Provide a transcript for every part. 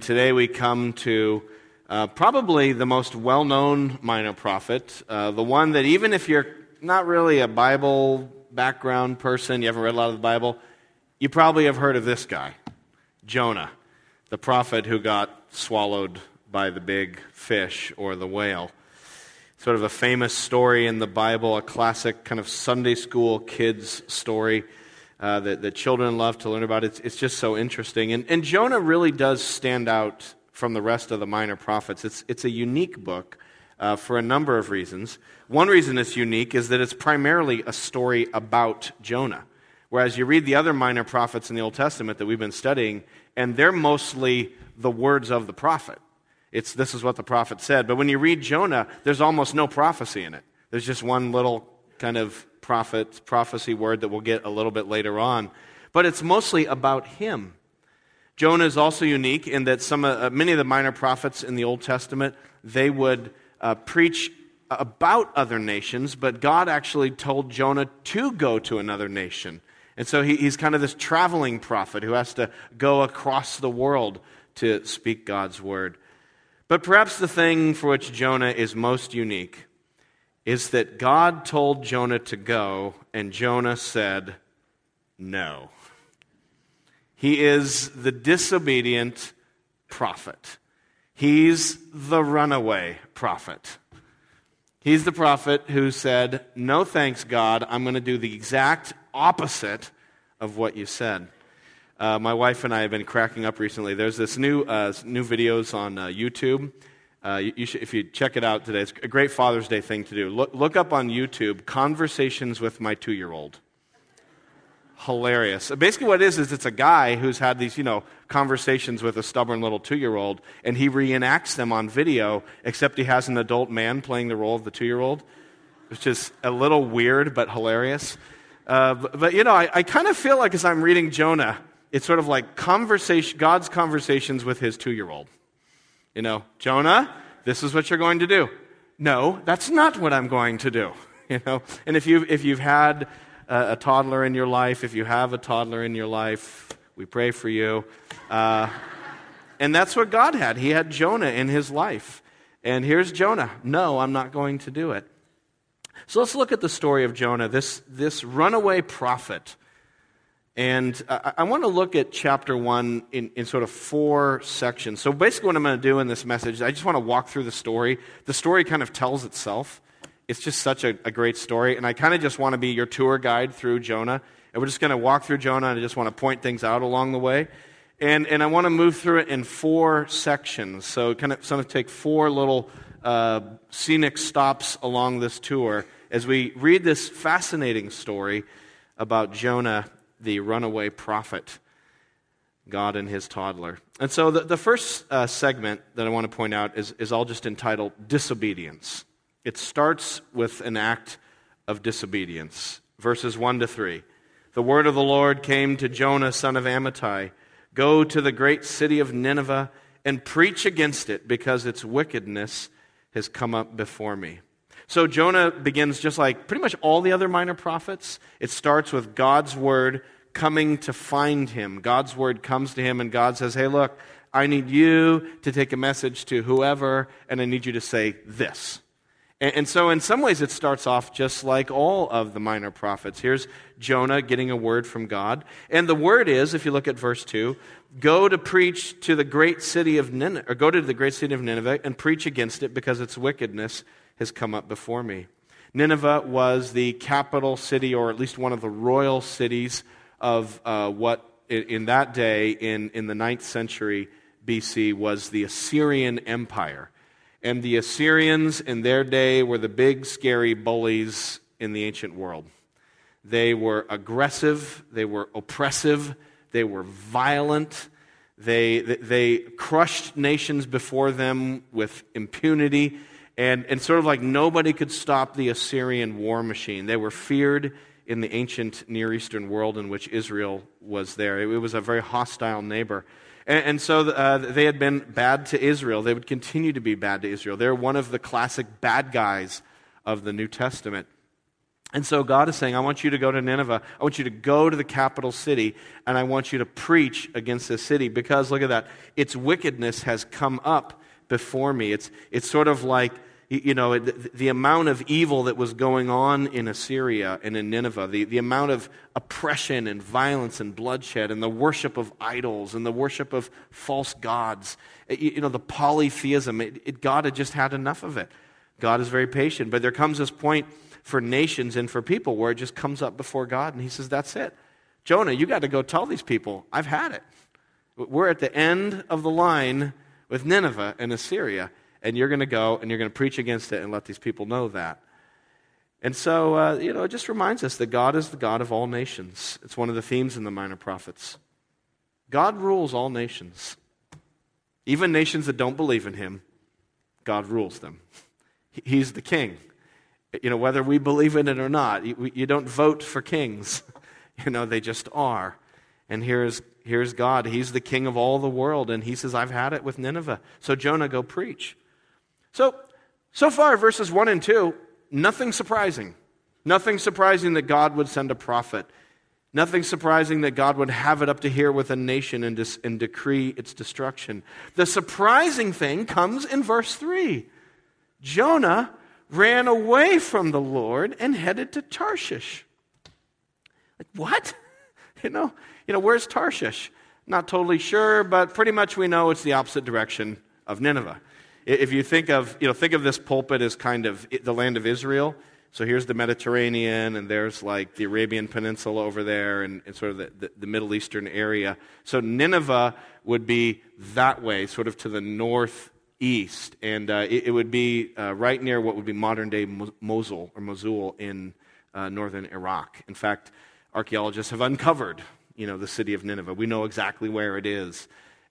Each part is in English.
Today we come to uh, probably the most well known minor prophet, uh, the one that even if you're not really a Bible background person, you haven't read a lot of the Bible, you probably have heard of this guy, Jonah, the prophet who got swallowed by the big fish or the whale. Sort of a famous story in the Bible, a classic kind of Sunday school kids story uh, that, that children love to learn about. It's, it's just so interesting. And, and Jonah really does stand out from the rest of the minor prophets. It's, it's a unique book uh, for a number of reasons. One reason it's unique is that it's primarily a story about Jonah. Whereas you read the other minor prophets in the Old Testament that we've been studying, and they're mostly the words of the prophet. It's this is what the prophet said. But when you read Jonah, there's almost no prophecy in it. There's just one little kind of prophet, prophecy word that we'll get a little bit later on. But it's mostly about him. Jonah is also unique in that some, uh, many of the minor prophets in the Old Testament, they would uh, preach about other nations, but God actually told Jonah to go to another nation. And so he, he's kind of this traveling prophet who has to go across the world to speak God's word. But perhaps the thing for which Jonah is most unique is that God told Jonah to go, and Jonah said no. He is the disobedient prophet. He's the runaway prophet. He's the prophet who said, No thanks, God. I'm going to do the exact opposite of what you said. Uh, my wife and I have been cracking up recently. There's this new, uh, new videos on uh, YouTube uh, you, you should, if you check it out today, it's a great Father's Day thing to do. Look, look up on YouTube Conversations with My Two Year Old. Hilarious. Basically, what it is, is it's a guy who's had these, you know, conversations with a stubborn little two year old, and he reenacts them on video, except he has an adult man playing the role of the two year old, which is a little weird but hilarious. Uh, but, but, you know, I, I kind of feel like as I'm reading Jonah, it's sort of like conversation, God's conversations with his two year old. You know, Jonah, this is what you're going to do. No, that's not what I'm going to do. You know, and if you've, if you've had a, a toddler in your life, if you have a toddler in your life, we pray for you. Uh, and that's what God had. He had Jonah in his life. And here's Jonah. No, I'm not going to do it. So let's look at the story of Jonah, this, this runaway prophet and I, I want to look at chapter one in, in sort of four sections. So basically, what I'm going to do in this message, I just want to walk through the story. The story kind of tells itself. It's just such a, a great story. And I kind of just want to be your tour guide through Jonah. And we're just going to walk through Jonah, and I just want to point things out along the way. And, and I want to move through it in four sections. So, kind of, sort of take four little uh, scenic stops along this tour as we read this fascinating story about Jonah the runaway prophet, God and his toddler. And so the, the first uh, segment that I want to point out is, is all just entitled Disobedience. It starts with an act of disobedience. Verses 1 to 3. The word of the Lord came to Jonah, son of Amittai Go to the great city of Nineveh and preach against it, because its wickedness has come up before me. So Jonah begins just like pretty much all the other minor prophets. It starts with God's word coming to find him. God's word comes to him, and God says, Hey, look, I need you to take a message to whoever, and I need you to say this. And, so, in some ways, it starts off just like all of the minor prophets. Here's Jonah getting a word from God. And the word is, if you look at verse 2, go to preach to the great city of Nineveh, or go to the great city of Nineveh and preach against it because its wickedness has come up before me. Nineveh was the capital city, or at least one of the royal cities of uh, what in that day, in, in the ninth century BC, was the Assyrian Empire. And the Assyrians in their day were the big, scary bullies in the ancient world. They were aggressive, they were oppressive, they were violent. They, they crushed nations before them with impunity and, and sort of like nobody could stop the Assyrian war machine. They were feared in the ancient Near Eastern world in which Israel was there. It, was a very hostile neighbor. And, and so uh, they had been bad to Israel. They would continue to be bad to Israel. They're one of the classic bad guys of the New Testament. And so God is saying, I want you to go to Nineveh. I want you to go to the capital city, and I want you to preach against this city because, look at that, its wickedness has come up before me. It's, it's sort of like, you know, the, the amount of evil that was going on in Assyria and in Nineveh, the, the amount of oppression and violence and bloodshed and the worship of idols and the worship of false gods, you know, the polytheism, it, it, God had just had enough of it. God is very patient. But there comes this point for nations and for people where it just comes up before God and he says, That's it. Jonah, you got to go tell these people, I've had it. We're at the end of the line with Nineveh and Assyria, and you're going to go and you're going to preach against it and let these people know that. And so, uh, you know, it just reminds us that God is the God of all nations. It's one of the themes in the Minor Prophets. God rules all nations. Even nations that don't believe in Him, God rules them. He's the king. You know, whether we believe in it or not, you, don't vote for kings. You know, they just are. And here's, here's God. He's the king of all the world. And he says, I've had it with Nineveh. So, Jonah, go preach. So, so far, verses 1 and 2, nothing surprising. Nothing surprising that God would send a prophet. Nothing surprising that God would have it up to here with a nation and, dis- and decree its destruction. The surprising thing comes in verse 3. Jonah ran away from the Lord and headed to Tarshish. Like, what? You know, you know, where's Tarshish? Not totally sure, but pretty much we know it's the opposite direction of Nineveh. If you think of, you know, think of this pulpit as kind of the land of Israel. So here's the Mediterranean, and there's like the Arabian Peninsula over there, and, and sort of the, the, the, Middle Eastern area. So Nineveh would be that way, sort of to the north east, and uh, it, it, would be uh, right near what would be modern day Mosul or Mosul in uh, northern Iraq. In fact, archaeologists have uncovered, you know, the city of Nineveh. We know exactly where it is,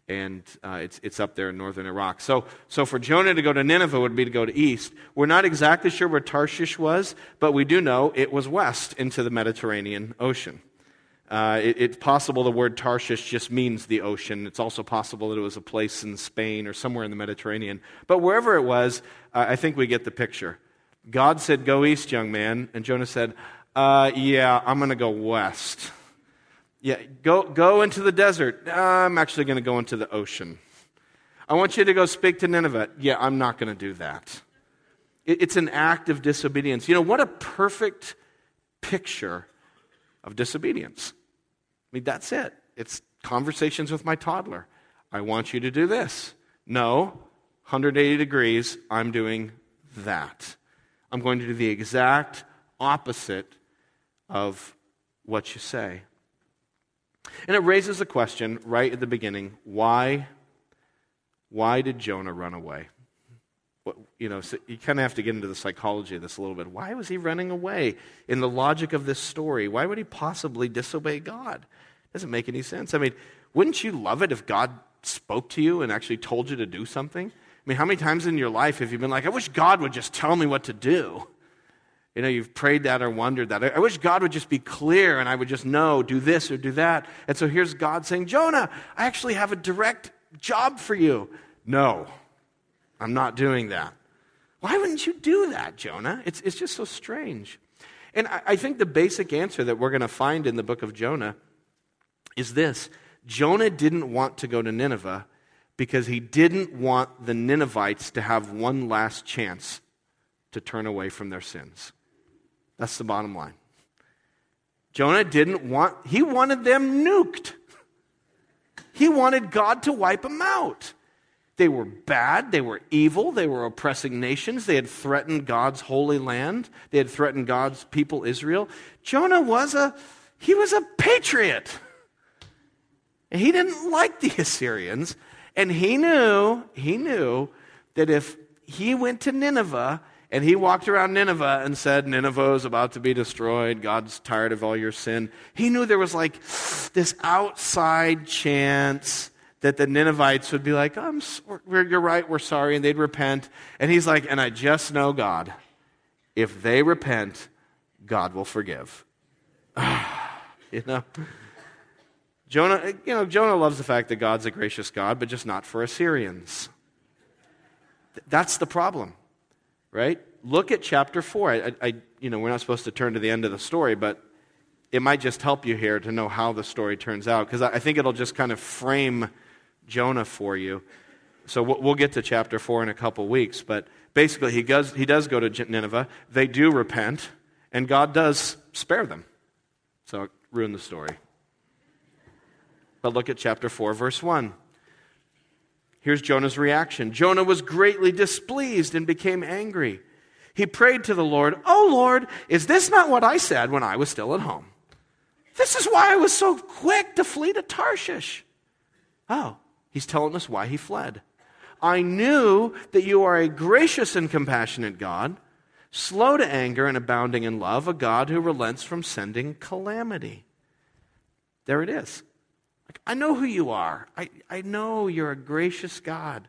and uh, it's, it's up there in northern Iraq. So, so for Jonah to go to Nineveh would be to go to east. We're not exactly sure where Tarshish was, but we do know it was west into the Mediterranean Ocean. Uh, it, it's possible the word Tarshish just means the ocean. It's also possible that it was a place in Spain or somewhere in the Mediterranean. But wherever it was, uh, I think we get the picture. God said, Go east, young man. And Jonah said, uh, Yeah, I'm going to go west. Yeah, go, go into the desert. I'm actually going to go into the ocean. I want you to go speak to Nineveh. Yeah, I'm not going to do that. It, it's an act of disobedience. You know, what a perfect picture of disobedience. I mean, that's it. It's conversations with my toddler. I want you to do this. No, 180 degrees, I'm doing that. I'm going to do the exact opposite of what you say. And it raises a question right at the beginning why, why did Jonah run away? You know, so you kind of have to get into the psychology of this a little bit. Why was he running away? In the logic of this story, why would he possibly disobey God? Doesn't make any sense. I mean, wouldn't you love it if God spoke to you and actually told you to do something? I mean, how many times in your life have you been like, I wish God would just tell me what to do? You know, you've prayed that or wondered that. I wish God would just be clear and I would just know, do this or do that. And so here's God saying, Jonah, I actually have a direct job for you. No, I'm not doing that. Why wouldn't you do that, Jonah? It's, it's just so strange. And I, I think the basic answer that we're going to find in the book of Jonah is this Jonah didn't want to go to Nineveh because he didn't want the Ninevites to have one last chance to turn away from their sins. That's the bottom line. Jonah didn't want, he wanted them nuked. He wanted God to wipe them out. They were bad, they were evil, they were oppressing nations, they had threatened God's holy land, they had threatened God's people Israel. Jonah was a he was a patriot. He didn't like the Assyrians. And he knew, he knew that if he went to Nineveh and he walked around Nineveh and said, Nineveh is about to be destroyed. God's tired of all your sin. He knew there was like this outside chance that the Ninevites would be like, I'm, you're right, we're sorry, and they'd repent. And he's like, and I just know God. If they repent, God will forgive. you know? Jonah, you know, Jonah loves the fact that God's a gracious God, but just not for Assyrians. That's the problem, right? look at chapter 4. I, I, you know, we're not supposed to turn to the end of the story, but it might just help you here to know how the story turns out, because I think it'll just kind of frame Jonah for you. So we'll get to chapter 4 in a couple weeks, but basically he does, he does go to Nineveh. They do repent, and God does spare them. So ruin the story. But look at chapter 4, verse 1. Here's Jonah's reaction Jonah was greatly displeased and became angry. He prayed to the Lord, Oh Lord, is this not what I said when I was still at home? This is why I was so quick to flee to Tarshish. Oh, he's telling us why he fled. I knew that you are a gracious and compassionate God, slow to anger and abounding in love, a God who relents from sending calamity. There it is. I know who you are. I, I know you're a gracious God.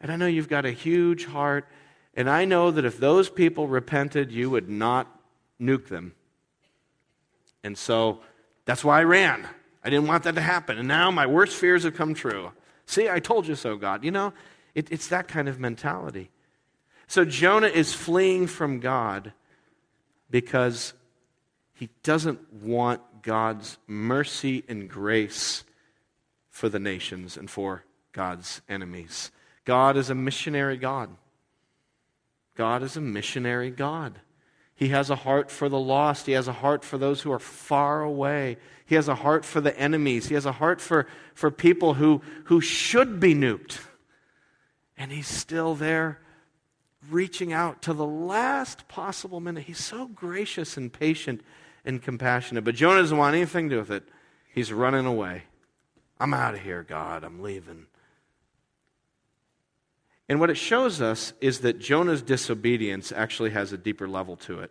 And I know you've got a huge heart. And I know that if those people repented, you would not nuke them. And so that's why I ran. I didn't want that to happen. And now my worst fears have come true. See, I told you so, God. You know, it, it's that kind of mentality. So Jonah is fleeing from God because he doesn't want God's mercy and grace for the nations and for God's enemies. God is a missionary God. God is a missionary God. He has a heart for the lost. He has a heart for those who are far away. He has a heart for the enemies. He has a heart for, for people who, who should be nuked. And he's still there reaching out to the last possible minute. He's so gracious and patient and compassionate. But Jonah doesn't want anything to do with it. He's running away. I'm out of here, God. I'm leaving. And what it shows us is that Jonah's disobedience actually has a deeper level to it.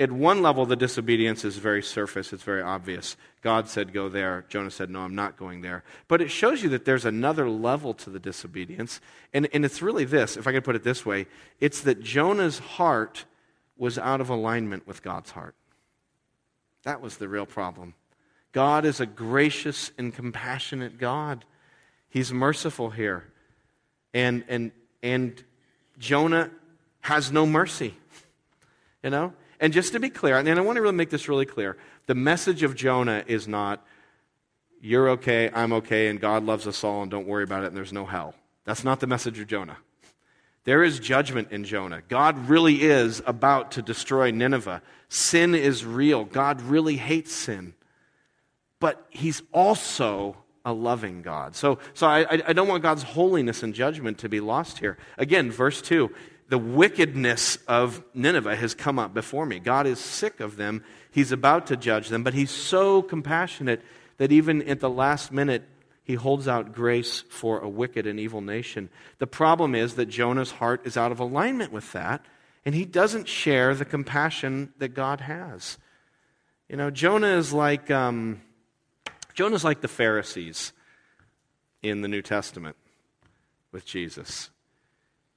At one level, the disobedience is very surface, it's very obvious. God said, Go there. Jonah said, No, I'm not going there. But it shows you that there's another level to the disobedience. And, and it's really this, if I could put it this way it's that Jonah's heart was out of alignment with God's heart. That was the real problem. God is a gracious and compassionate God. He's merciful here. And, and, and Jonah has no mercy. You know? And just to be clear, and I want to really make this really clear the message of Jonah is not, you're okay, I'm okay, and God loves us all, and don't worry about it, and there's no hell. That's not the message of Jonah. There is judgment in Jonah. God really is about to destroy Nineveh. Sin is real. God really hates sin but he's also a loving God. So, so I, I don't want God's holiness and judgment to be lost here. Again, verse 2 the wickedness of Nineveh has come up before me. God is sick of them. He's about to judge them, but he's so compassionate that even at the last minute, he holds out grace for a wicked and evil nation. The problem is that Jonah's heart is out of alignment with that, and he doesn't share the compassion that God has. You know, Jonah is like. Um, Jonah's like the Pharisees in the New Testament with Jesus.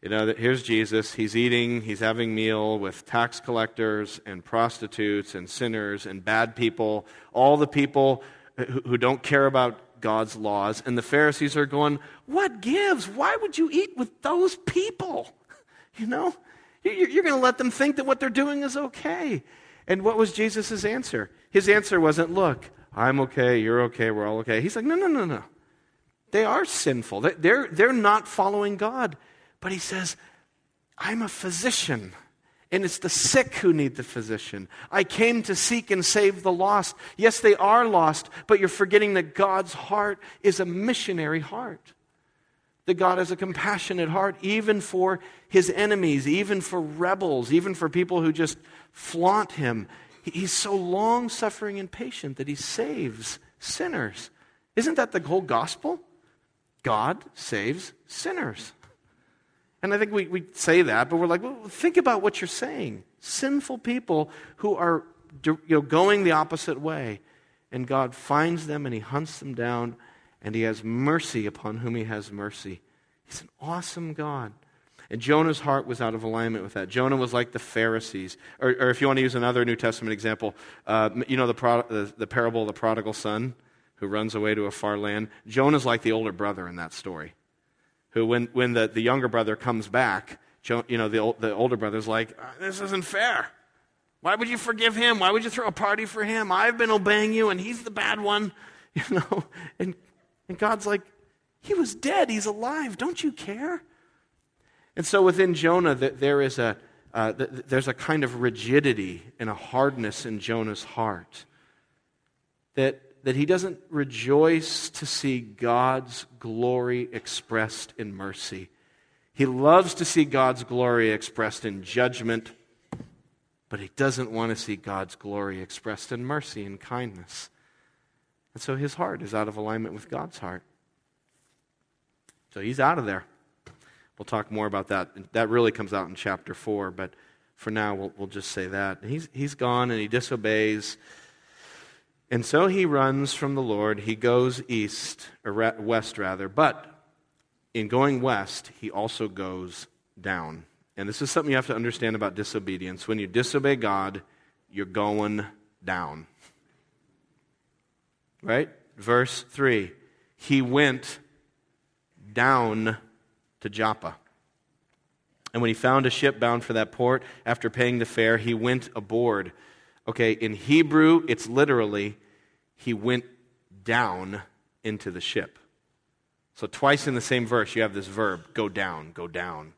You know, here's Jesus. He's eating, he's having meal with tax collectors and prostitutes and sinners and bad people, all the people who, who don't care about God's laws. And the Pharisees are going, What gives? Why would you eat with those people? You know, you're going to let them think that what they're doing is okay. And what was Jesus' answer? His answer wasn't, Look, I'm okay, you're okay, we're all okay. He's like, no, no, no, no. They are sinful. They're, they're not following God. But he says, I'm a physician, and it's the sick who need the physician. I came to seek and save the lost. Yes, they are lost, but you're forgetting that God's heart is a missionary heart. That God has a compassionate heart, even for his enemies, even for rebels, even for people who just flaunt him. He's so long suffering and patient that he saves sinners. Isn't that the whole gospel? God saves sinners. And I think we, we say that, but we're like, well, think about what you're saying. Sinful people who are you know, going the opposite way. And God finds them and he hunts them down and he has mercy upon whom he has mercy. He's an awesome God. And Jonah's heart was out of alignment with that. Jonah was like the Pharisees. Or, or if you want to use another New Testament example, uh, you know the, pro- the, the parable of the prodigal son who runs away to a far land? Jonah's like the older brother in that story, who, when, when the, the younger brother comes back, you know, the, the older brother's like, uh, This isn't fair. Why would you forgive him? Why would you throw a party for him? I've been obeying you, and he's the bad one. You know? And, and God's like, He was dead. He's alive. Don't you care? And so within Jonah, there is a, uh, there's a kind of rigidity and a hardness in Jonah's heart that, that he doesn't rejoice to see God's glory expressed in mercy. He loves to see God's glory expressed in judgment, but he doesn't want to see God's glory expressed in mercy and kindness. And so his heart is out of alignment with God's heart. So he's out of there. We'll talk more about that. That really comes out in chapter 4, but for now, we'll, we'll just say that. He's, he's gone and he disobeys. And so he runs from the Lord. He goes east, or west rather, but in going west, he also goes down. And this is something you have to understand about disobedience. When you disobey God, you're going down. Right? Verse 3 He went down to Joppa. And when he found a ship bound for that port, after paying the fare, he went aboard. Okay, in Hebrew, it's literally, he went down into the ship. So, twice in the same verse, you have this verb go down, go down.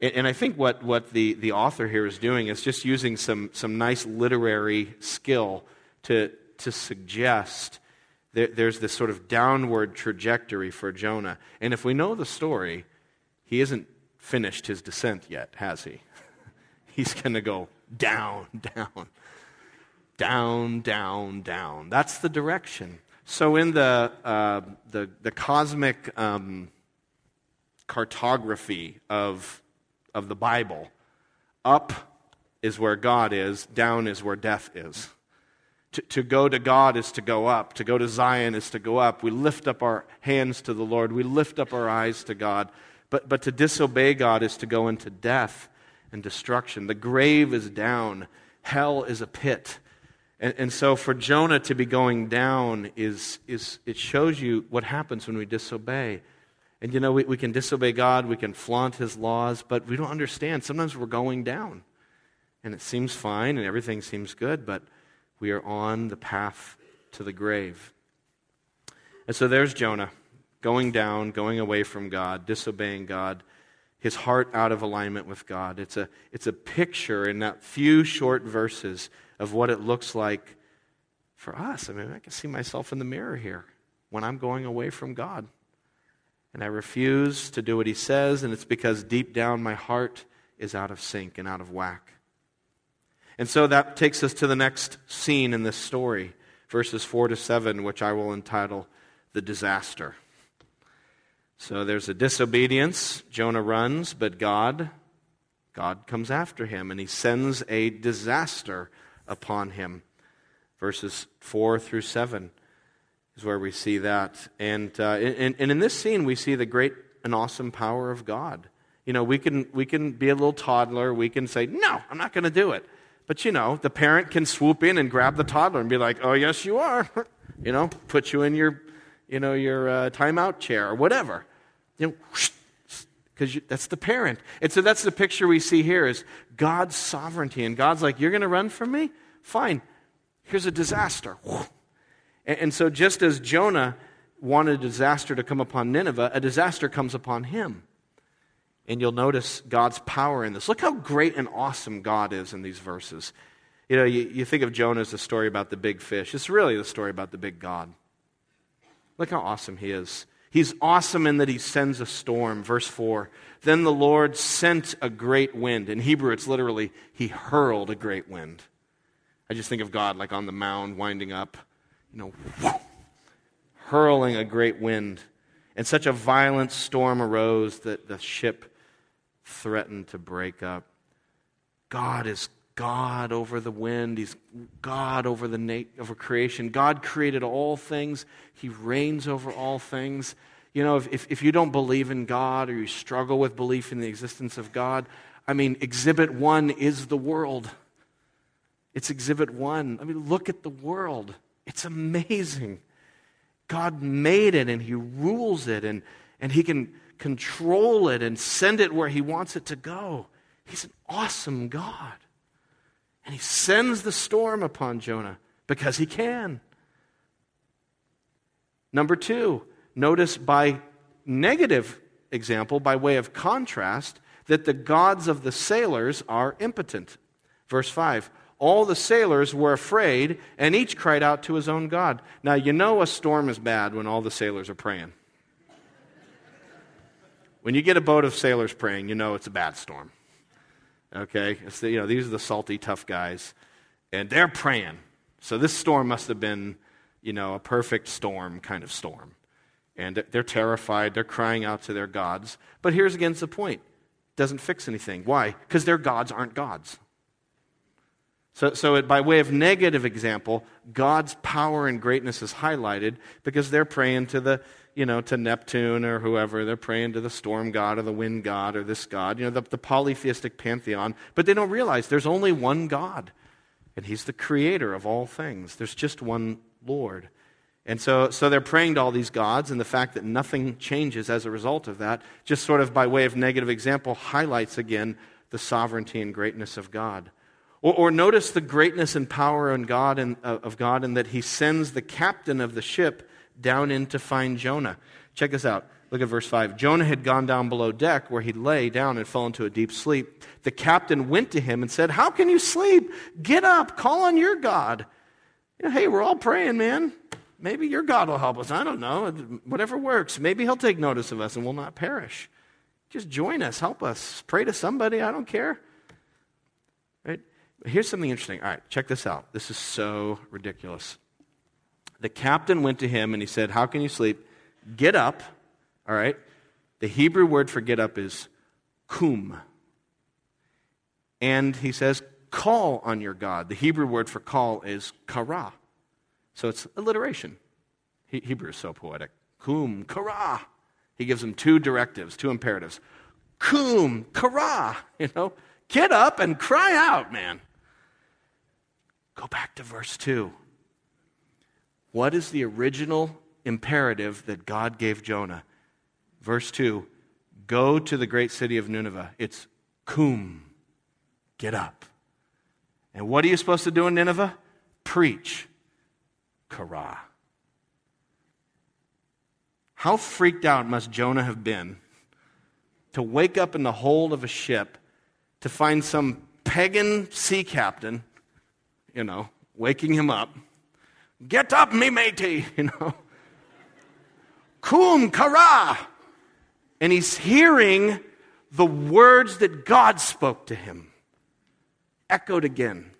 And, and I think what, what the, the author here is doing is just using some, some nice literary skill to, to suggest there, there's this sort of downward trajectory for Jonah. And if we know the story, he isn't finished his descent yet, has he? He's going to go down, down, down, down, down. That's the direction. So, in the, uh, the, the cosmic um, cartography of, of the Bible, up is where God is, down is where death is. To, to go to God is to go up. To go to Zion is to go up. We lift up our hands to the Lord. We lift up our eyes to God. But, but to disobey God is to go into death and destruction. The grave is down, hell is a pit. And, and so for Jonah to be going down is, is it shows you what happens when we disobey. And you know, we, we can disobey God, we can flaunt his laws, but we don't understand. Sometimes we're going down. And it seems fine and everything seems good, but we are on the path to the grave. And so there's Jonah going down, going away from God, disobeying God, his heart out of alignment with God. It's a, it's a picture in that few short verses of what it looks like for us. I mean, I can see myself in the mirror here when I'm going away from God. And I refuse to do what he says, and it's because deep down my heart is out of sync and out of whack. And so that takes us to the next scene in this story, verses 4 to 7, which I will entitle The Disaster. So there's a disobedience. Jonah runs, but God, God comes after him, and he sends a disaster upon him. Verses 4 through 7 is where we see that. And, uh, and, and in this scene, we see the great and awesome power of God. You know, we can, we can be a little toddler. We can say, no, I'm not going to do it. But, you know, the parent can swoop in and grab the toddler and be like, oh, yes, you are. you know, put you in your, you know, your uh, timeout chair or whatever. You know, because that's the parent. And so that's the picture we see here is God's sovereignty. And God's like, you're going to run from me? Fine. Here's a disaster. And, so just as Jonah wanted a disaster to come upon Nineveh, a disaster comes upon him. And you'll notice God's power in this. Look how great and awesome God is in these verses. You know, you, you think of Jonah as a story about the big fish. It's really the story about the big God. Look how awesome he is. He's awesome in that he sends a storm. Verse 4 Then the Lord sent a great wind. In Hebrew, it's literally, he hurled a great wind. I just think of God like on the mound winding up, you know, hurling a great wind. And such a violent storm arose that the ship threatened to break up. God is God over the wind. He's God over the na- over creation. God created all things. He reigns over all things. You know, if, if, if you don't believe in God or you struggle with belief in the existence of God, I mean, exhibit one is the world. It's exhibit one. I mean, look at the world. It's amazing. God made it and He rules it, and, and He can control it and send it where He wants it to go. He's an awesome God. And He sends the storm upon Jonah because He can. Number two, notice by negative example, by way of contrast, that the gods of the sailors are impotent. Verse 5 All the sailors were afraid, and each cried out to his own God. Now, you know a storm is bad when all the sailors are praying. When you get a boat of sailors praying, you know it's a bad storm. Okay? You know, these are the salty, tough guys, and they're praying. So this storm must have been, you know, a perfect storm kind of storm. And they're terrified. They're crying out to their gods. But here's again the point it doesn't fix anything. Why? Because their gods aren't gods. So, so it, by way of negative example, God's power and greatness is highlighted because they're praying to the, you know, to Neptune or whoever. They're praying to the storm god or the wind god or this god, you know, the, the polytheistic pantheon. But they don't realize there's only one God, and He's the creator of all things. There's just one Lord. And so, so they're praying to all these gods, and the fact that nothing changes as a result of that, just sort of by way of negative example, highlights again the sovereignty and greatness of God. Or, or notice the greatness and power in God and, uh, of God in that he sends the captain of the ship down in to find Jonah. Check this out. Look at verse 5. Jonah had gone down below deck where he lay down and fell into a deep sleep. The captain went to him and said, How can you sleep? Get up, call on your God. You know, hey, we're all praying, man. Maybe your God will help us. I don't know. Whatever works. Maybe he'll take notice of us and we'll not perish. Just join us, help us. Pray to somebody. I don't care. Right? Here's something interesting. All right, check this out. This is so ridiculous. The captain went to him and he said, How can you sleep? Get up. All right. The Hebrew word for get up is kum. And he says, Call on your God. The Hebrew word for call is kara. So it's alliteration. He, Hebrew is so poetic. Kum, kara. He gives them two directives, two imperatives. Kum, kara. You know, get up and cry out, man. Go back to verse 2. What is the original imperative that God gave Jonah? Verse 2 Go to the great city of Nineveh. It's kum, get up. And what are you supposed to do in Nineveh? Preach. Kara. How freaked out must Jonah have been to wake up in the hold of a ship to find some pagan sea captain, you know, waking him up. Get up, me matey, you know. Kum kara. And he's hearing the words that God spoke to him echoed again.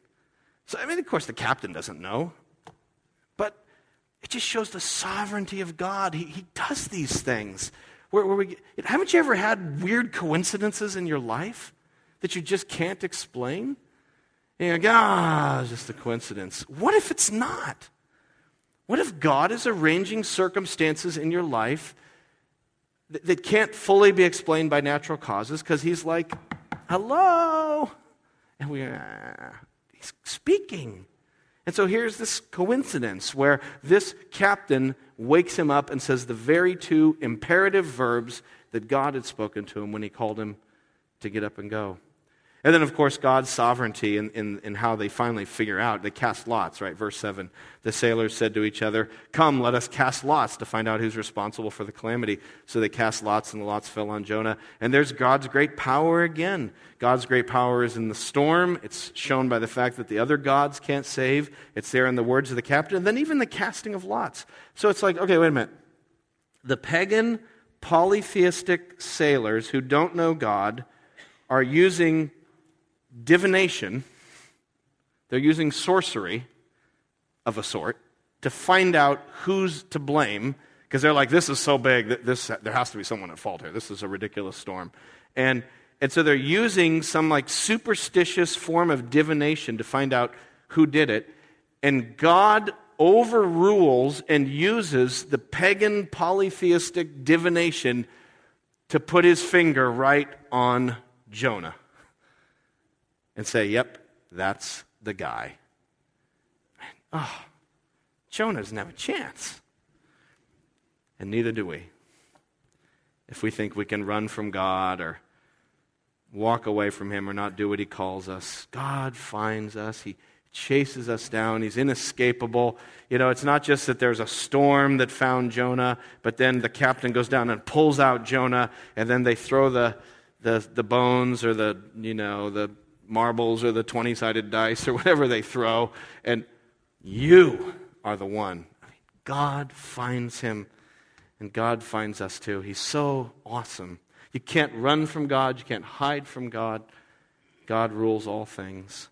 So, I mean, of course, the captain doesn't know, but it just shows the sovereignty of God. He, he does these things. Where, where we, haven't you ever had weird coincidences in your life that you just can't explain? You're like, ah, it's just a coincidence. What if it's not? What if God is arranging circumstances in your life that, that can't fully be explained by natural causes because He's like, hello? And we, uh, he's speaking. And so here's this coincidence where this captain wakes him up and says the very two imperative verbs that God had spoken to him when he called him to get up and go. And then, of course, God's sovereignty in, in, in, how they finally figure out. They cast lots, right? Verse 7. The sailors said to each other, Come, let us cast lots to find out who's responsible for the calamity. So they cast lots, and the lots fell on Jonah. And there's God's great power again. God's great power is in the storm. It's shown by the fact that the other gods can't save. It's there in the words of the captain. And then even the casting of lots. So it's like, okay, wait a minute. The pagan, polytheistic sailors who don't know God are using divination, they're using sorcery of a sort to find out who's to blame because they're like, this is so big that this, there has to be someone at fault here. This is a ridiculous storm. And, and so they're using some like superstitious form of divination to find out who did it. And God overrules and uses the pagan polytheistic divination to put his finger right on Jonah and say, yep, that's the guy. oh, Jonah doesn't have a chance. And neither do we. if we think we can run from God or walk away from Him or not do what He calls us. God finds us. He chases us down. He's inescapable. You know, it's not just that there's a storm that found Jonah, but then the captain goes down and pulls out Jonah, and then they throw the, the, the bones or the, you know, the marbles or the 20 sided dice or whatever they throw, and you are the one. God finds him, and God finds us too. He's so awesome. You can't run from God, you can't hide from God. God rules all things.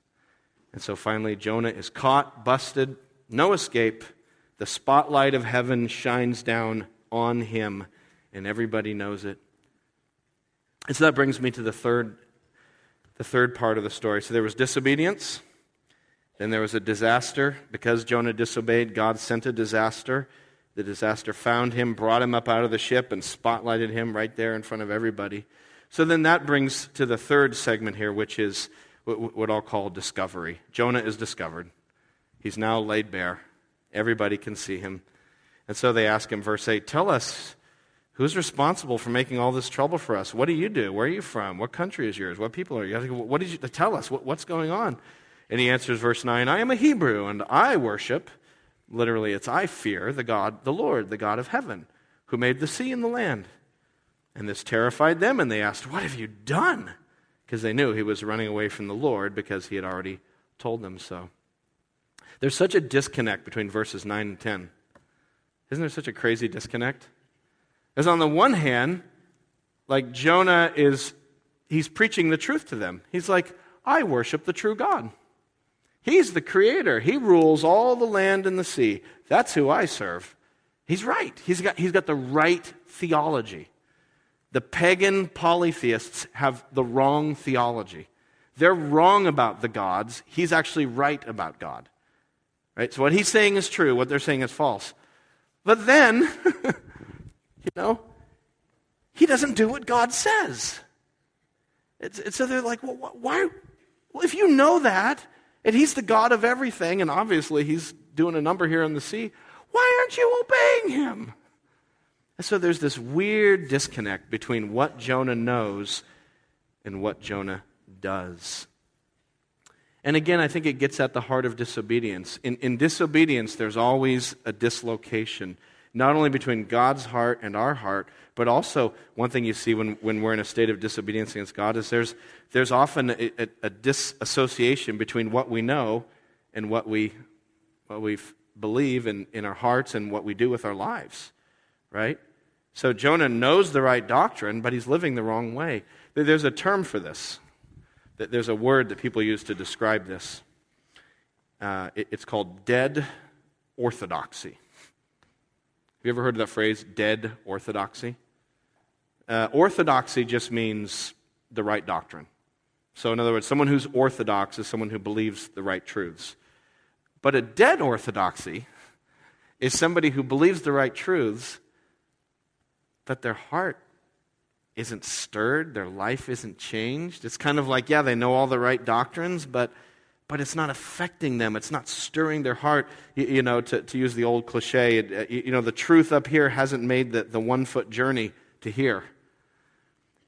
And so finally, Jonah is caught, busted, no escape. The spotlight of heaven shines down on him, and everybody knows it. And so that brings me to the third, the third part of the story. So there was disobedience, then there was a disaster. Because Jonah disobeyed, God sent a disaster. The disaster found him, brought him up out of the ship, and spotlighted him right there in front of everybody. So then that brings to the third segment here, which is what I'll call discovery. Jonah is discovered. He's now laid bare. Everybody can see him. And so they ask him, verse 8, Tell us, who's responsible for making all this trouble for us? What do you do? Where are you from? What country is yours? What people are you? What did you tell us? what's going on? And he answers, verse 9, I am a Hebrew, and I worship, literally, it's I fear the God, the Lord, the God of heaven, who made the sea and the land. And this terrified them, and they asked, What have you done? because they knew he was running away from the Lord because he had already told them so. There's such a disconnect between verses 9 and 10. Isn't there such a crazy disconnect? As on the one hand, like Jonah is, he's preaching the truth to them. He's like, I worship the true God. He's the creator. He rules all the land and the sea. That's who I serve. He's right. He's got, he's got the right theology. The pagan polytheists have the wrong theology. They're wrong about the gods. He's actually right about God. Right? So what he's saying is true, what they're saying is false. But then, you know, he doesn't do what God says. It's, it's, so they're like, well, why? Well, if you know that, and he's the God of everything, and obviously he's doing a number here on the sea, why aren't you obeying him? And so there's this weird disconnect between what Jonah knows and what Jonah does. And again, I think it gets at the heart of disobedience. In, in disobedience, there's always a dislocation, not only between God's heart and our heart, but also one thing you see when, when we're in a state of disobedience against God is there's, there's often a, a, a disassociation between what we know and what we, what we believe in, in our hearts and what we do with our lives, right? So Jonah knows the right doctrine, but he's living the wrong way. There's a term for this. There's a word that people use to describe this. Uh, it's called dead orthodoxy. Have you ever heard of that phrase, dead orthodoxy? Uh, orthodoxy just means the right doctrine. So, in other words, someone who's orthodox is someone who believes the right truths. But a dead orthodoxy is somebody who believes the right truths, but their heart isn't stirred, their life isn't changed. It's kind of like, yeah, they know all the right doctrines, but but it's not affecting them. It's not stirring their heart. You, you know, to, to use the old cliche, it, uh, you know, the truth up here hasn't made the, the one foot journey to here.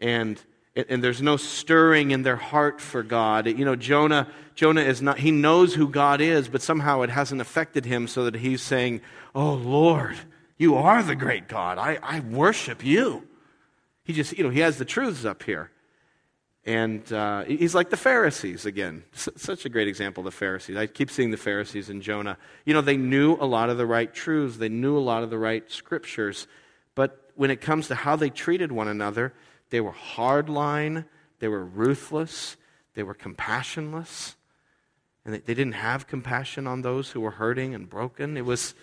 And, and there's no stirring in their heart for God. You know, Jonah, Jonah is not, he knows who God is, but somehow it hasn't affected him so that he's saying, Oh Lord, you are the great God. I, I worship you. He just, you know, he has the truths up here. And uh, he's like the Pharisees again. S- such a great example, the Pharisees. I keep seeing the Pharisees in Jonah. You know, they knew a lot of the right truths, they knew a lot of the right scriptures. But when it comes to how they treated one another, they were hardline, they were ruthless, they were compassionless. And they, they didn't have compassion on those who were hurting and broken. It was,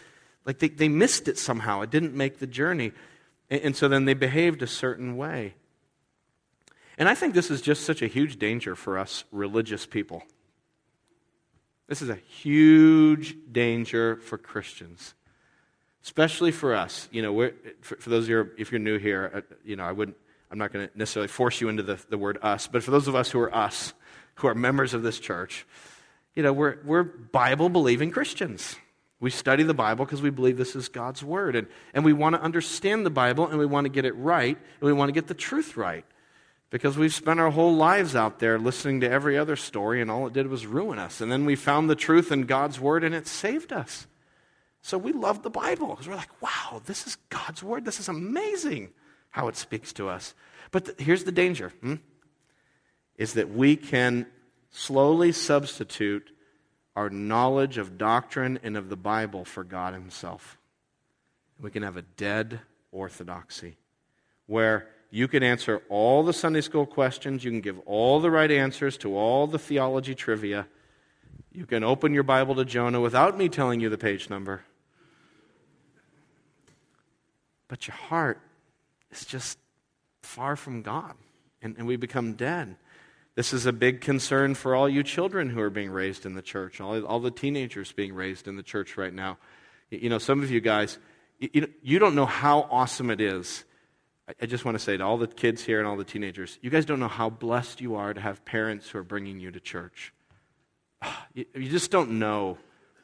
like they, they missed it somehow. It didn't make the journey. And, and so then they behaved a certain way. And I think this is just such a huge danger for us religious people. This is a huge danger for Christians, especially for us. You know, for, for, those of you, if you're new here, uh, you know, I wouldn't, I'm not going to necessarily force you into the, the word us, but for those of us who are us, who are members of this church, you know, we're, we're Bible believing Christians. We study the Bible because we believe this is God's Word. And, and we want to understand the Bible and we want to get it right and we want to get the truth right. Because we've spent our whole lives out there listening to every other story and all it did was ruin us. And then we found the truth in God's Word and it saved us. So we love the Bible because we're like, wow, this is God's Word. This is amazing how it speaks to us. But th- here's the danger hmm? is that we can slowly substitute our knowledge of doctrine and of the Bible for God Himself. We can have a dead orthodoxy where you can answer all the Sunday school questions, you can give all the right answers to all the theology trivia. You can open your Bible to Jonah without me telling you the page number. But your heart is just far from God, and, and we become dead. This is a big concern for all you children who are being raised in the church, all, all the teenagers being raised in the church right now. You know, some of you guys, you, you don't know how awesome it is. I, just want to say to all the kids here and all the teenagers, you guys don't know how blessed you are to have parents who are bringing you to church. Ah, you, you just don't know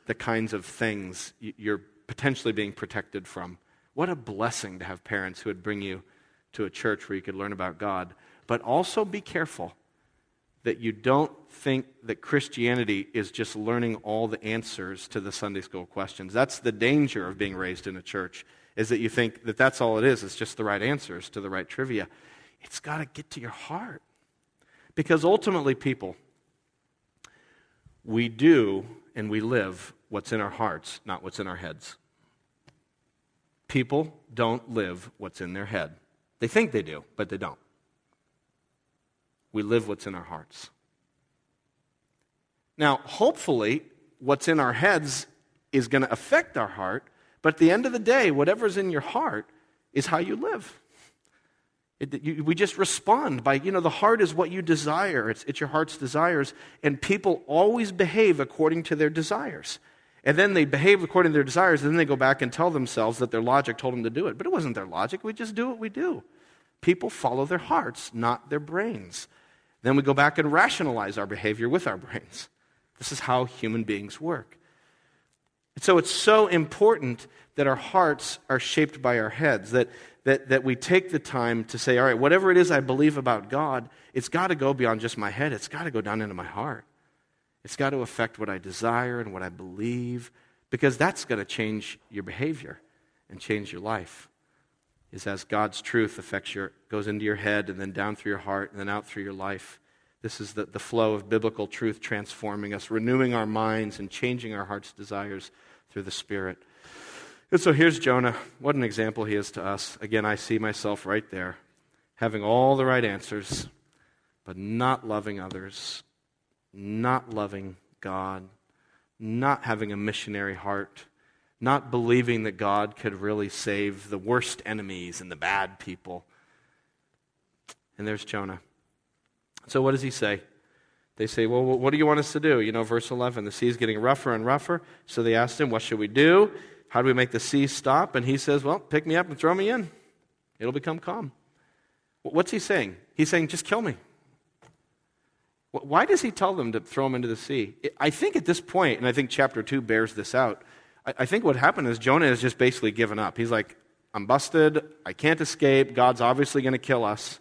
the kinds of things you're potentially being protected from. What a blessing to have parents who would bring you to a church where you could learn about God. But also be careful that you don't think that Christianity is just learning all the answers to the Sunday school questions. That's the danger of being raised in a church, is that you think that that's all it is. It's just the right answers to the right trivia. It's got to get to your heart. Because ultimately, people, we do and we live what's in our hearts, not what's in our heads. People don't live what's in their head. They think they do, but they don't we live what's in our hearts. Now, hopefully, what's in our heads is going to affect our heart, but at the end of the day, whatever's in your heart is how you live. It, you, we just respond by, you know, the heart is what you desire, it's, it's your heart's desires, and people always behave according to their desires. And then they behave according to their desires, and then they go back and tell themselves that their logic told them to do it. But it wasn't their logic, we just do what we do. People follow their hearts, not their brains. Then we go back and rationalize our behavior with our brains. This is how human beings work. So it's so important that our hearts are shaped by our heads, that, that, that we take the time to say, all right, whatever it is I believe about God, it's got to go beyond just my head, it's got to go down into my heart. It's got to affect what I desire and what I believe, because that's going to change your behavior and change your life is as God's truth affects your, goes into your head and then down through your heart and then out through your life. This is the, the flow of biblical truth transforming us, renewing our minds, and changing our heart's desires through the Spirit. And so here's Jonah. What an example he is to us. Again, I see myself right there, having all the right answers, but not loving others, not loving God, not having a missionary heart not believing that God could really save the worst enemies and the bad people. And there's Jonah. So, what does he say? They say, Well, what do you want us to do? You know, verse 11, the sea is getting rougher and rougher. So they asked him, What should we do? How do we make the sea stop? And he says, Well, pick me up and throw me in. It'll become calm. What's he saying? He's saying, Just kill me. Why does he tell them to throw him into the sea? I think at this point, and I think chapter 2 bears this out, I, I think what happened is Jonah has just basically given up. He's like, I'm busted. I can't escape. God's obviously going to kill us.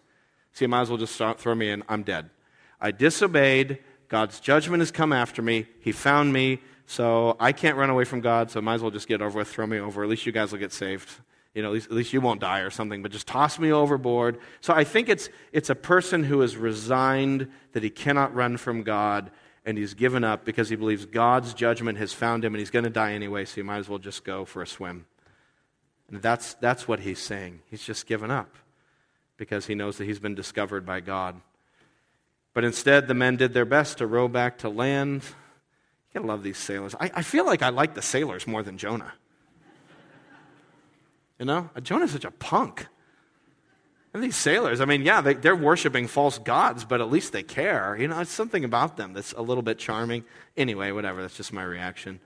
So you might as well just start, throw me in. I'm dead. I disobeyed. God's judgment has come after me. He found me. So I can't run away from God. So might as well just get over with. Throw me over. At least you guys will get saved. You know, at least, at least you won't die or something, but just toss me overboard. So I think it's, it's a person who is resigned that he cannot run from God and he's given up because he believes God's judgment has found him and he's going to die anyway, so he might as well just go for a swim. And that's, that's what he's saying. He's just given up because he knows that he's been discovered by God. But instead, the men did their best to row back to land. You gotta love these sailors. I, I feel like I like the sailors more than Jonah. You know? Jonah's such a punk. And these sailors, I mean, yeah, they, they're worshiping false gods, but at least they care. You know, it's something about them that's a little bit charming. Anyway, whatever, that's just my reaction.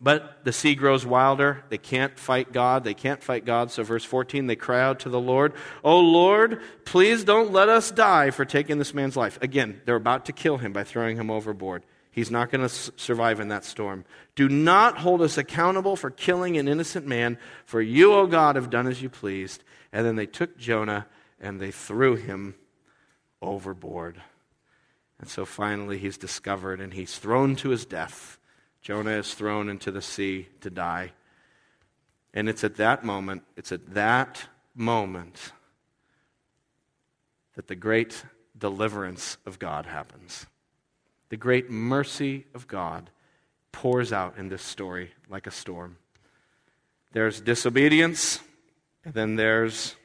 But the sea grows wilder. They can't fight God. They can't fight God. So, verse 14, they cry out to the Lord, Oh Lord, please don't let us die for taking this man's life. Again, they're about to kill him by throwing him overboard. He's not going to survive in that storm. Do not hold us accountable for killing an innocent man, for you, O God, have done as you pleased. And then they took Jonah and they threw him overboard. And so finally he's discovered and he's thrown to his death. Jonah is thrown into the sea to die. And it's at that moment, it's at that moment that the great deliverance of God happens. The great mercy of God pours out in this story like a storm. There's disobedience, and then there's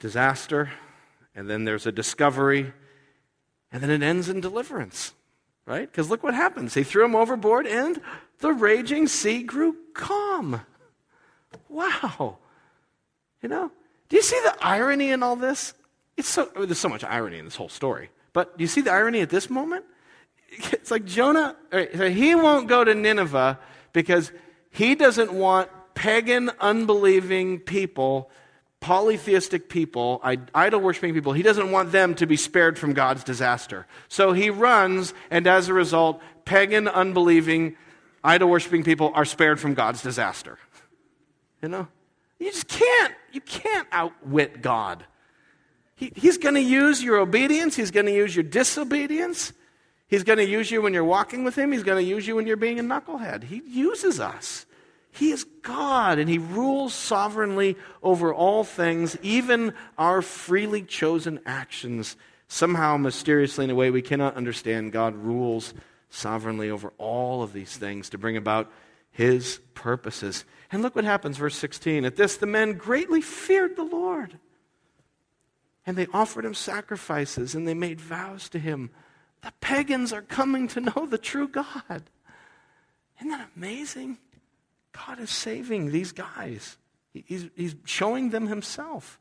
disaster, and then there's a discovery, and then it ends in deliverance, right? Because look what happens. He threw him overboard, and the raging sea grew calm. Wow. You know, do you see the irony in all this? It's so, oh, there's so much irony in this whole story. But do you see the irony at this moment? It's like Jonah, right, so he won't go to Nineveh because he doesn't want pagan, unbelieving people, polytheistic people, idol worshiping people, he doesn't want them to be spared from God's disaster. So he runs, and as a result, pagan, unbelieving, idol worshiping people are spared from God's disaster. You know? You just can't. You can't outwit God. He, he's going to use your obedience, He's going to use your disobedience. He's going to use you when you're walking with Him, He's going to use you when you're being a knucklehead. He uses us. He is God, and He rules sovereignly over all things, even our freely chosen actions. Somehow, mysteriously, in a way we cannot understand, God rules sovereignly over all of these things to bring about His purposes. And look what happens, verse 16. At this, the men greatly feared the Lord. And they offered him sacrifices and they made vows to him. The pagans are coming to know the true God. Isn't that amazing? God is saving these guys, He's, he's showing them Himself.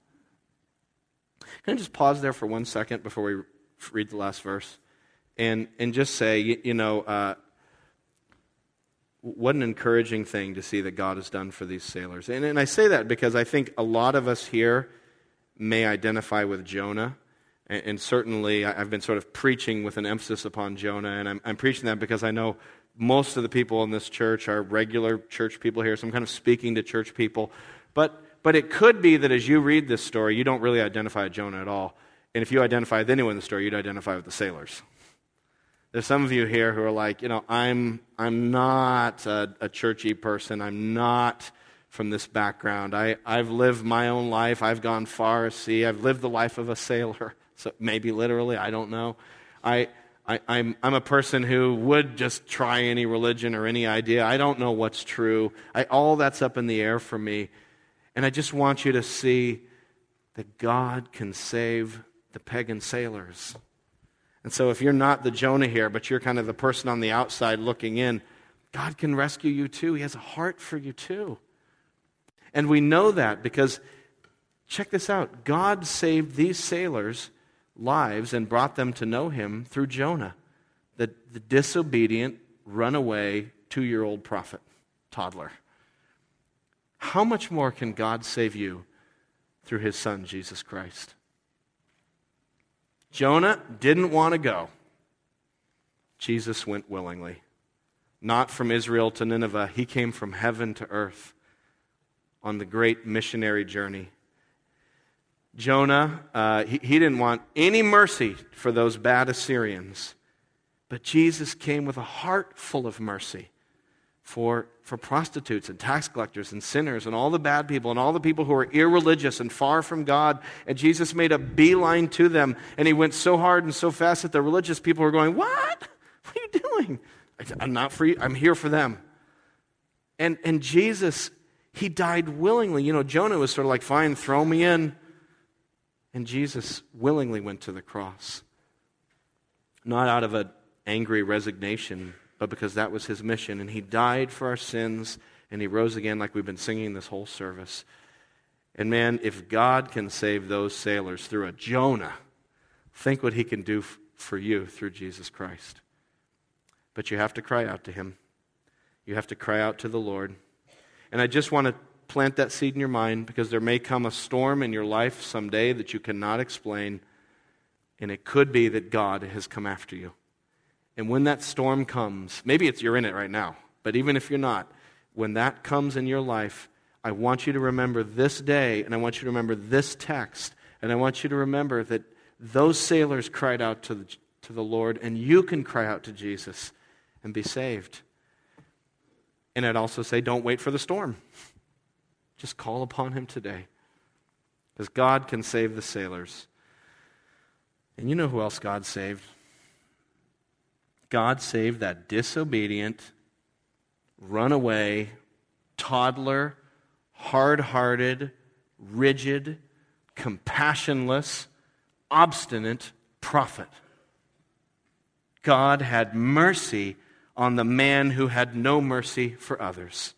Can I just pause there for one second before we read the last verse? And, and just say, you, you know, uh, what an encouraging thing to see that God has done for these sailors. And, and I say that because I think a lot of us here may identify with Jonah. And, and certainly, I've been sort of preaching with an emphasis upon Jonah. And I'm, I'm preaching that because I know most of the people in this church are regular church people here, so I'm kind of speaking to church people. But, but it could be that as you read this story, you don't really identify with Jonah at all. And if you identify with anyone in the story, you'd identify with the sailors. There's some of you here who are like, you know, I'm, I'm not a, a churchy person. I'm not from this background. I, I've lived my own life. I've gone far at sea. I've lived the life of a sailor. So maybe literally, I don't know. I, I, I'm, I'm a person who would just try any religion or any idea. I don't know what's true. I, all that's up in the air for me. And I just want you to see that God can save the pagan sailors. And so, if you're not the Jonah here, but you're kind of the person on the outside looking in, God can rescue you too. He has a heart for you too. And we know that because, check this out God saved these sailors' lives and brought them to know Him through Jonah, the, the disobedient, runaway two year old prophet, toddler. How much more can God save you through His Son, Jesus Christ? Jonah didn't want to go. Jesus went willingly. Not from Israel to Nineveh, he came from heaven to earth on the great missionary journey. Jonah, uh, he, he didn't want any mercy for those bad Assyrians, but Jesus came with a heart full of mercy for, for prostitutes and tax collectors and sinners and all the bad people and all the people who are irreligious and far from God. And Jesus made a beeline to them. And he went so hard and so fast that the religious people were going, What? What are you doing? I'm not for. I'm here for them. And, and Jesus, he died willingly. You know, Jonah was sort of like, Fine, throw me in. And Jesus willingly went to the cross. Not out of an angry resignation, but because that was his mission. And he died for our sins, and he rose again, like we've been singing this whole service. And man, if God can save those sailors through a Jonah, think what he can do f- for you through Jesus Christ. But you have to cry out to him, you have to cry out to the Lord. And I just want to plant that seed in your mind because there may come a storm in your life someday that you cannot explain, and it could be that God has come after you. And when that storm comes, maybe it's you're in it right now, but even if you're not, when that comes in your life, I want you to remember this day, and I want you to remember this text, and I want you to remember that those sailors cried out to the, to the Lord, and you can cry out to Jesus and be saved. And I'd also say, don't wait for the storm. Just call upon him today. Because God can save the sailors. And you know who else God saved? God saved that disobedient, runaway, toddler, hard hearted, rigid, compassionless, obstinate prophet. God had mercy on the man who had no mercy for others.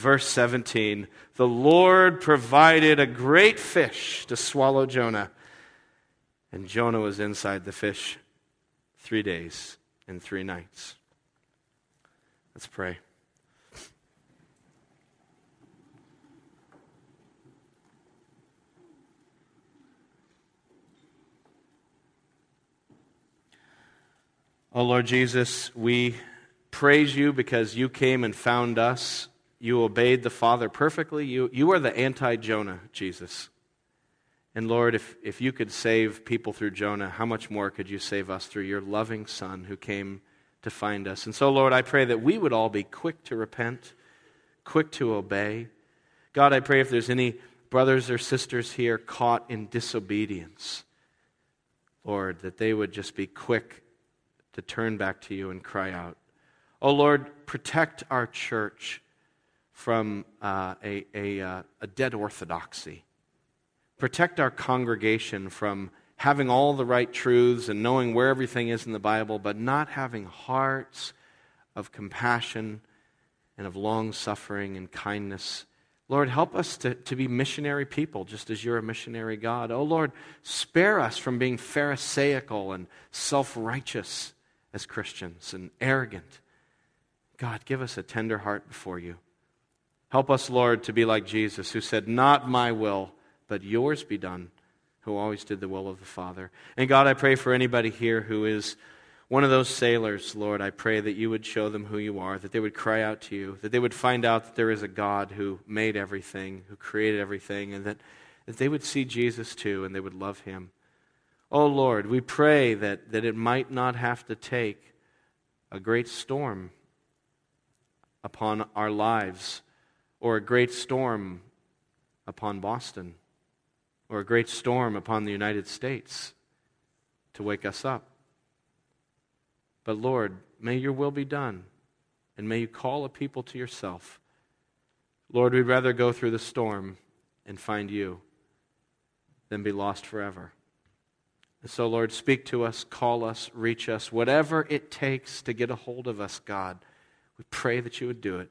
Verse 17 The Lord provided a great fish to swallow Jonah, and Jonah was inside the fish three days and three nights. Let's pray. Oh Lord Jesus, we praise you because you came and found us. You obeyed the Father perfectly. You, you are the anti Jonah, Jesus. And Lord, if, if you could save people through Jonah, how much more could you save us through your loving Son who came to find us? And so, Lord, I pray that we would all be quick to repent, quick to obey. God, I pray if there's any brothers or sisters here caught in disobedience, Lord, that they would just be quick to turn back to you and cry out. Oh Lord, protect our church from uh, a, a, uh, a dead orthodoxy. Protect our congregation from having all the right truths and knowing where everything is in the Bible, but not having hearts of compassion and of long suffering and kindness. Lord, help us to, to be missionary people, just as you're a missionary God. Oh, Lord, spare us from being Pharisaical and self righteous as Christians and arrogant. God, give us a tender heart before you. Help us, Lord, to be like Jesus, who said, Not my will, but yours be done, who always did the will of the Father. And God, I pray for anybody here who is one of those sailors, Lord, I pray that you would show them who you are, that they would cry out to you, that they would find out that there is a God who made everything, who created everything, and that, that they would see Jesus too and they would love him. Oh Lord, we pray that, that it might not have to take a great storm upon our lives, or a great storm upon Boston, or a great storm upon the United States to wake us up. But Lord, may your will be done, and may you call a people to yourself. Lord, we'd rather go through the storm and find you than be lost forever. And so, Lord, speak to us, call us, reach us, whatever it takes to get a hold of us, God. We pray that you would do it.